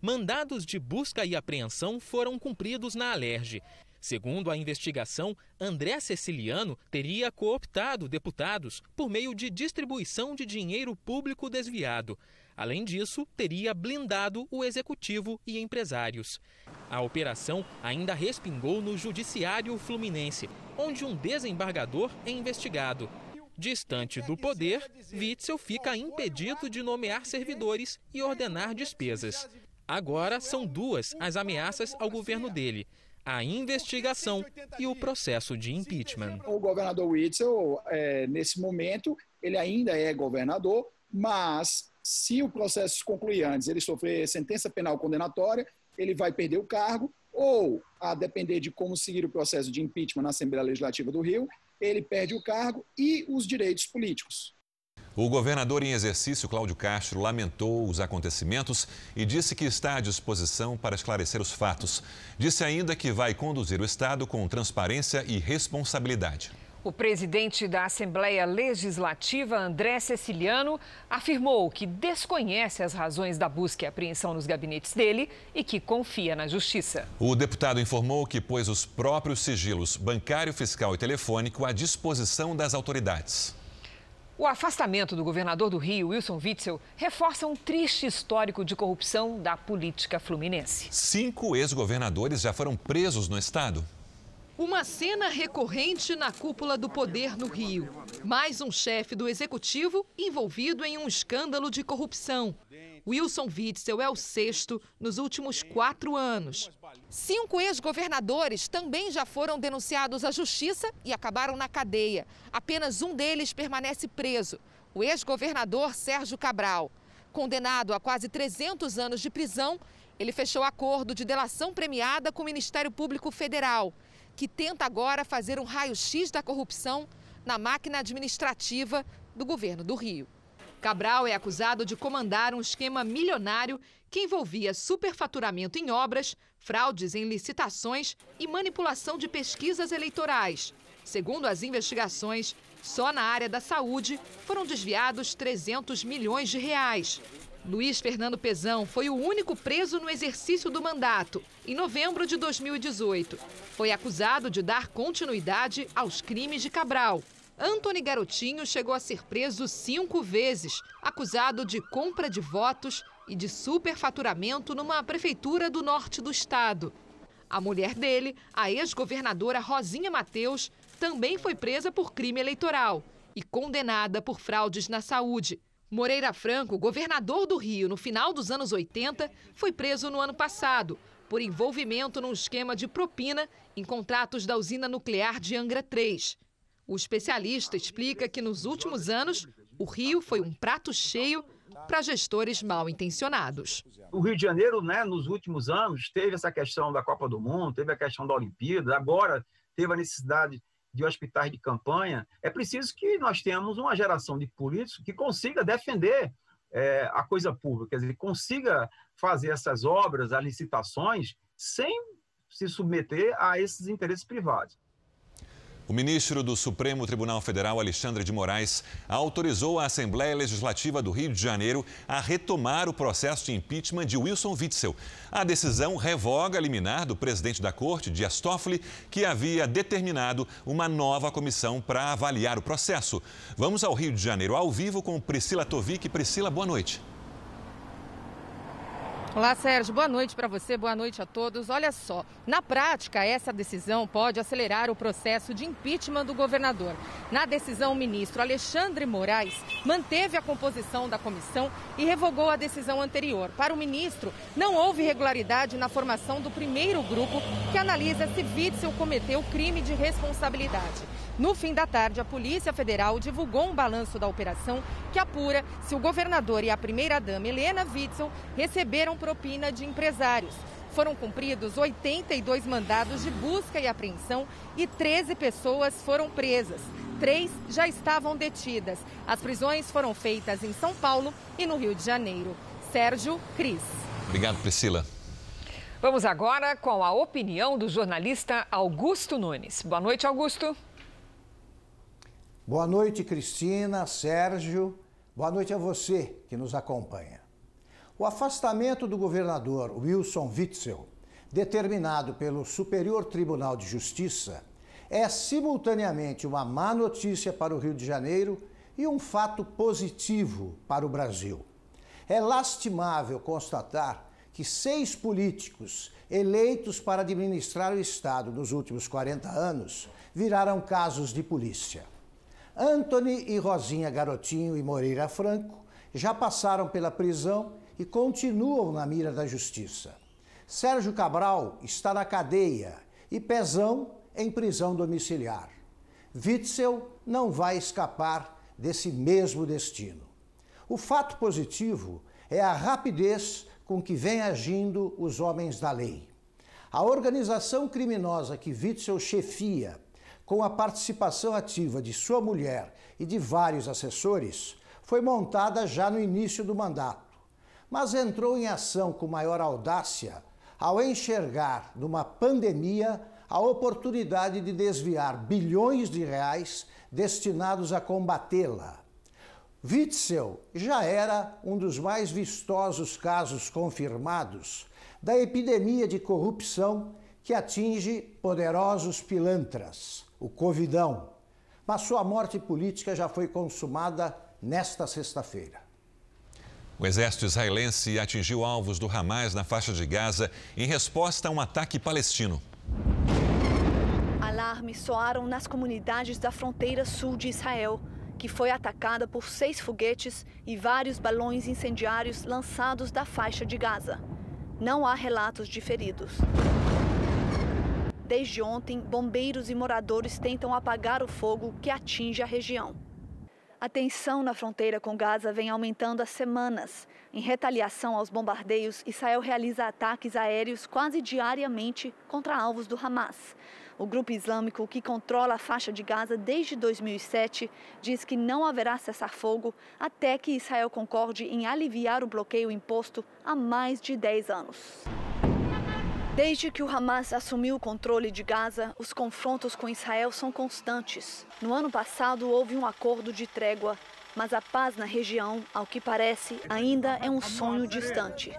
Mandados de busca e apreensão foram cumpridos na Alerj. Segundo a investigação, André Ceciliano teria cooptado deputados por meio de distribuição de dinheiro público desviado. Além disso, teria blindado o executivo e empresários. A operação ainda respingou no Judiciário Fluminense, onde um desembargador é investigado. Distante do poder, Witzel fica impedido de nomear servidores e ordenar despesas. Agora são duas as ameaças ao governo dele: a investigação e o processo de impeachment. O governador Witzel, é, nesse momento, ele ainda é governador, mas se o processo concluir antes, ele sofrer sentença penal condenatória, ele vai perder o cargo, ou, a depender de como seguir o processo de impeachment na Assembleia Legislativa do Rio, ele perde o cargo e os direitos políticos. O governador em exercício, Cláudio Castro, lamentou os acontecimentos e disse que está à disposição para esclarecer os fatos. Disse ainda que vai conduzir o Estado com transparência e responsabilidade. O presidente da Assembleia Legislativa, André Ceciliano, afirmou que desconhece as razões da busca e apreensão nos gabinetes dele e que confia na justiça. O deputado informou que pôs os próprios sigilos bancário, fiscal e telefônico à disposição das autoridades. O afastamento do governador do Rio, Wilson Witzel, reforça um triste histórico de corrupção da política fluminense. Cinco ex-governadores já foram presos no estado. Uma cena recorrente na cúpula do poder no Rio. Mais um chefe do executivo envolvido em um escândalo de corrupção. Wilson Witzel é o sexto nos últimos quatro anos. Cinco ex-governadores também já foram denunciados à justiça e acabaram na cadeia. Apenas um deles permanece preso, o ex-governador Sérgio Cabral. Condenado a quase 300 anos de prisão, ele fechou acordo de delação premiada com o Ministério Público Federal que tenta agora fazer um raio-x da corrupção na máquina administrativa do governo do Rio. Cabral é acusado de comandar um esquema milionário que envolvia superfaturamento em obras, fraudes em licitações e manipulação de pesquisas eleitorais. Segundo as investigações, só na área da saúde foram desviados 300 milhões de reais. Luiz Fernando Pezão foi o único preso no exercício do mandato, em novembro de 2018. Foi acusado de dar continuidade aos crimes de Cabral. Antony Garotinho chegou a ser preso cinco vezes, acusado de compra de votos e de superfaturamento numa prefeitura do norte do estado. A mulher dele, a ex-governadora Rosinha Mateus, também foi presa por crime eleitoral e condenada por fraudes na saúde. Moreira Franco, governador do Rio no final dos anos 80, foi preso no ano passado por envolvimento num esquema de propina em contratos da usina nuclear de Angra 3. O especialista explica que nos últimos anos o Rio foi um prato cheio para gestores mal intencionados. O Rio de Janeiro, né, nos últimos anos, teve essa questão da Copa do Mundo, teve a questão da Olimpíada, agora teve a necessidade de hospitais de campanha, é preciso que nós tenhamos uma geração de políticos que consiga defender é, a coisa pública, quer dizer, consiga fazer essas obras, as licitações, sem se submeter a esses interesses privados. O ministro do Supremo Tribunal Federal, Alexandre de Moraes, autorizou a Assembleia Legislativa do Rio de Janeiro a retomar o processo de impeachment de Wilson Witzel. A decisão revoga a liminar do presidente da Corte, Dias Toffoli, que havia determinado uma nova comissão para avaliar o processo. Vamos ao Rio de Janeiro ao vivo com Priscila Tovic. Priscila, boa noite. Olá, Sérgio. Boa noite para você, boa noite a todos. Olha só, na prática, essa decisão pode acelerar o processo de impeachment do governador. Na decisão, o ministro Alexandre Moraes manteve a composição da comissão e revogou a decisão anterior. Para o ministro, não houve irregularidade na formação do primeiro grupo que analisa se Witzel cometeu crime de responsabilidade. No fim da tarde, a Polícia Federal divulgou um balanço da operação que apura se o governador e a primeira-dama Helena Witzel receberam propina de empresários. Foram cumpridos 82 mandados de busca e apreensão e 13 pessoas foram presas. Três já estavam detidas. As prisões foram feitas em São Paulo e no Rio de Janeiro. Sérgio Cris. Obrigado, Priscila. Vamos agora com a opinião do jornalista Augusto Nunes. Boa noite, Augusto. Boa noite, Cristina, Sérgio. Boa noite a você que nos acompanha. O afastamento do governador Wilson Witzel determinado pelo Superior Tribunal de Justiça, é simultaneamente uma má notícia para o Rio de Janeiro e um fato positivo para o Brasil. É lastimável constatar que seis políticos eleitos para administrar o Estado nos últimos 40 anos viraram casos de polícia. Anthony e Rosinha Garotinho e Moreira Franco já passaram pela prisão e continuam na mira da justiça. Sérgio Cabral está na cadeia e Pezão em prisão domiciliar. Witzel não vai escapar desse mesmo destino. O fato positivo é a rapidez com que vêm agindo os homens da lei. A organização criminosa que Witzel chefia, com a participação ativa de sua mulher e de vários assessores, foi montada já no início do mandato, mas entrou em ação com maior audácia ao enxergar numa pandemia a oportunidade de desviar bilhões de reais destinados a combatê-la. Witzel já era um dos mais vistosos casos confirmados da epidemia de corrupção que atinge poderosos pilantras, o Covidão. Mas sua morte política já foi consumada nesta sexta-feira. O exército israelense atingiu alvos do Hamas na faixa de Gaza em resposta a um ataque palestino. Alarmes soaram nas comunidades da fronteira sul de Israel que foi atacada por seis foguetes e vários balões incendiários lançados da faixa de Gaza. Não há relatos de feridos. Desde ontem, bombeiros e moradores tentam apagar o fogo que atinge a região. A tensão na fronteira com Gaza vem aumentando há semanas. Em retaliação aos bombardeios, Israel realiza ataques aéreos quase diariamente contra alvos do Hamas. O grupo islâmico, que controla a faixa de Gaza desde 2007, diz que não haverá cessar-fogo até que Israel concorde em aliviar o bloqueio imposto há mais de 10 anos. Desde que o Hamas assumiu o controle de Gaza, os confrontos com Israel são constantes. No ano passado, houve um acordo de trégua, mas a paz na região, ao que parece, ainda é um sonho distante.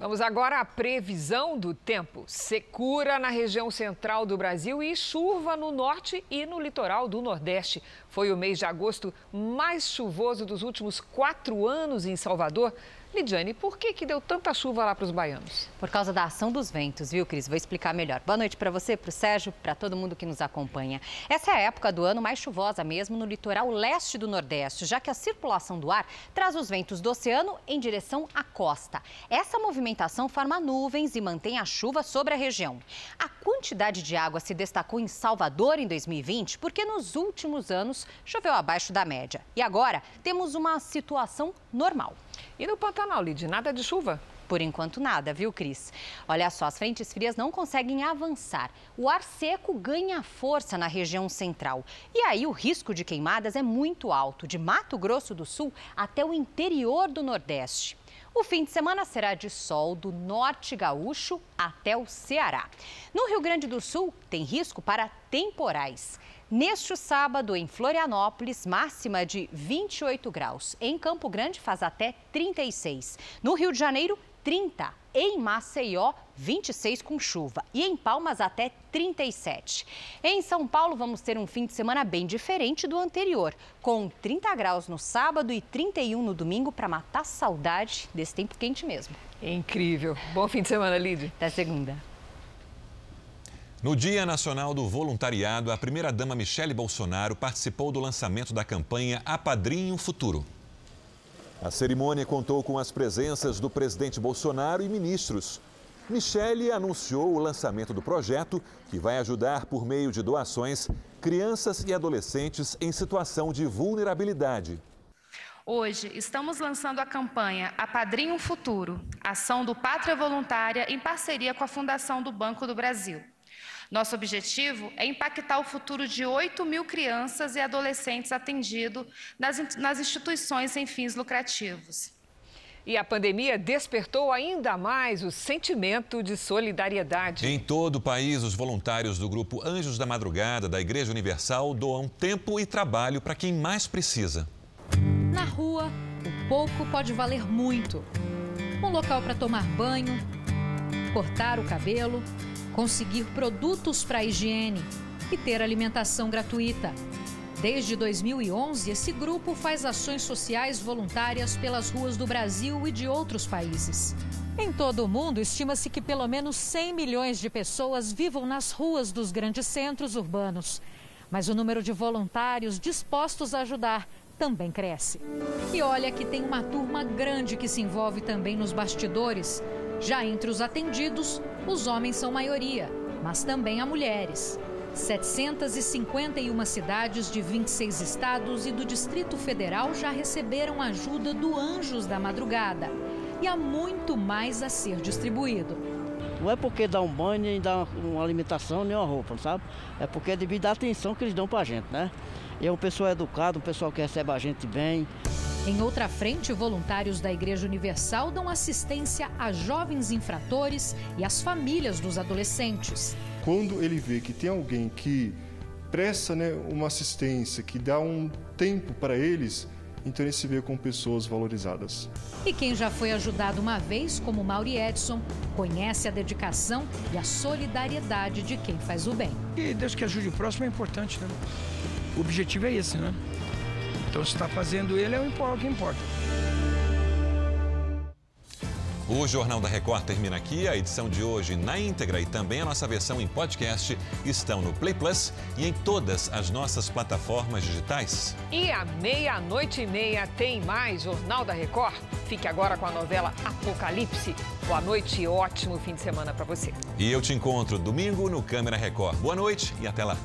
Vamos agora à previsão do tempo. Secura na região central do Brasil e chuva no norte e no litoral do Nordeste. Foi o mês de agosto mais chuvoso dos últimos quatro anos em Salvador. Lidiane, por que, que deu tanta chuva lá para os baianos? Por causa da ação dos ventos, viu, Cris? Vou explicar melhor. Boa noite para você, para o Sérgio, para todo mundo que nos acompanha. Essa é a época do ano mais chuvosa mesmo no litoral leste do Nordeste, já que a circulação do ar traz os ventos do oceano em direção à costa. Essa movimentação forma nuvens e mantém a chuva sobre a região. A quantidade de água se destacou em Salvador em 2020 porque nos últimos anos choveu abaixo da média. E agora temos uma situação normal. E no Pantanal, Lid, nada de chuva? Por enquanto, nada, viu, Cris? Olha só, as frentes frias não conseguem avançar. O ar seco ganha força na região central. E aí o risco de queimadas é muito alto, de Mato Grosso do Sul até o interior do Nordeste. O fim de semana será de sol do norte gaúcho até o Ceará. No Rio Grande do Sul, tem risco para temporais. Neste sábado, em Florianópolis, máxima de 28 graus. Em Campo Grande, faz até 36. No Rio de Janeiro, 30. Em Maceió, 26 com chuva. E em Palmas, até 37. Em São Paulo, vamos ter um fim de semana bem diferente do anterior, com 30 graus no sábado e 31 no domingo, para matar saudade desse tempo quente mesmo. Incrível. Bom fim de semana, Lid. Até segunda. No Dia Nacional do Voluntariado, a primeira-dama Michele Bolsonaro participou do lançamento da campanha Apadrinho Futuro. A cerimônia contou com as presenças do presidente Bolsonaro e ministros. Michele anunciou o lançamento do projeto, que vai ajudar, por meio de doações, crianças e adolescentes em situação de vulnerabilidade. Hoje estamos lançando a campanha Apadrinho Futuro, ação do Pátria Voluntária em parceria com a Fundação do Banco do Brasil. Nosso objetivo é impactar o futuro de 8 mil crianças e adolescentes atendidos nas, nas instituições sem fins lucrativos. E a pandemia despertou ainda mais o sentimento de solidariedade. Em todo o país, os voluntários do grupo Anjos da Madrugada da Igreja Universal doam tempo e trabalho para quem mais precisa. Na rua, o pouco pode valer muito. Um local para tomar banho, cortar o cabelo, conseguir produtos para higiene e ter alimentação gratuita. Desde 2011, esse grupo faz ações sociais voluntárias pelas ruas do Brasil e de outros países. Em todo o mundo, estima-se que pelo menos 100 milhões de pessoas vivam nas ruas dos grandes centros urbanos. Mas o número de voluntários dispostos a ajudar também cresce. E olha que tem uma turma grande que se envolve também nos bastidores. Já entre os atendidos, os homens são maioria, mas também há mulheres. 751 cidades de 26 estados e do Distrito Federal já receberam ajuda do Anjos da Madrugada. E há muito mais a ser distribuído. Não é porque dá um banho, nem dá uma alimentação, nem uma roupa, sabe? É porque é devido à atenção que eles dão pra gente, né? E é um pessoal educado, um pessoal que recebe a gente bem. Em outra frente, voluntários da Igreja Universal dão assistência a jovens infratores e às famílias dos adolescentes quando ele vê que tem alguém que presta né, uma assistência, que dá um tempo para eles, então ele se vê com pessoas valorizadas. E quem já foi ajudado uma vez, como Mauri Edson, conhece a dedicação e a solidariedade de quem faz o bem. E Deus que ajude o próximo é importante, né? O objetivo é esse, né? Então se está fazendo ele é o que importa. O Jornal da Record termina aqui. A edição de hoje na íntegra e também a nossa versão em podcast estão no Play Plus e em todas as nossas plataformas digitais. E à meia-noite e meia tem mais Jornal da Record. Fique agora com a novela Apocalipse. Boa noite e ótimo fim de semana para você. E eu te encontro domingo no Câmera Record. Boa noite e até lá.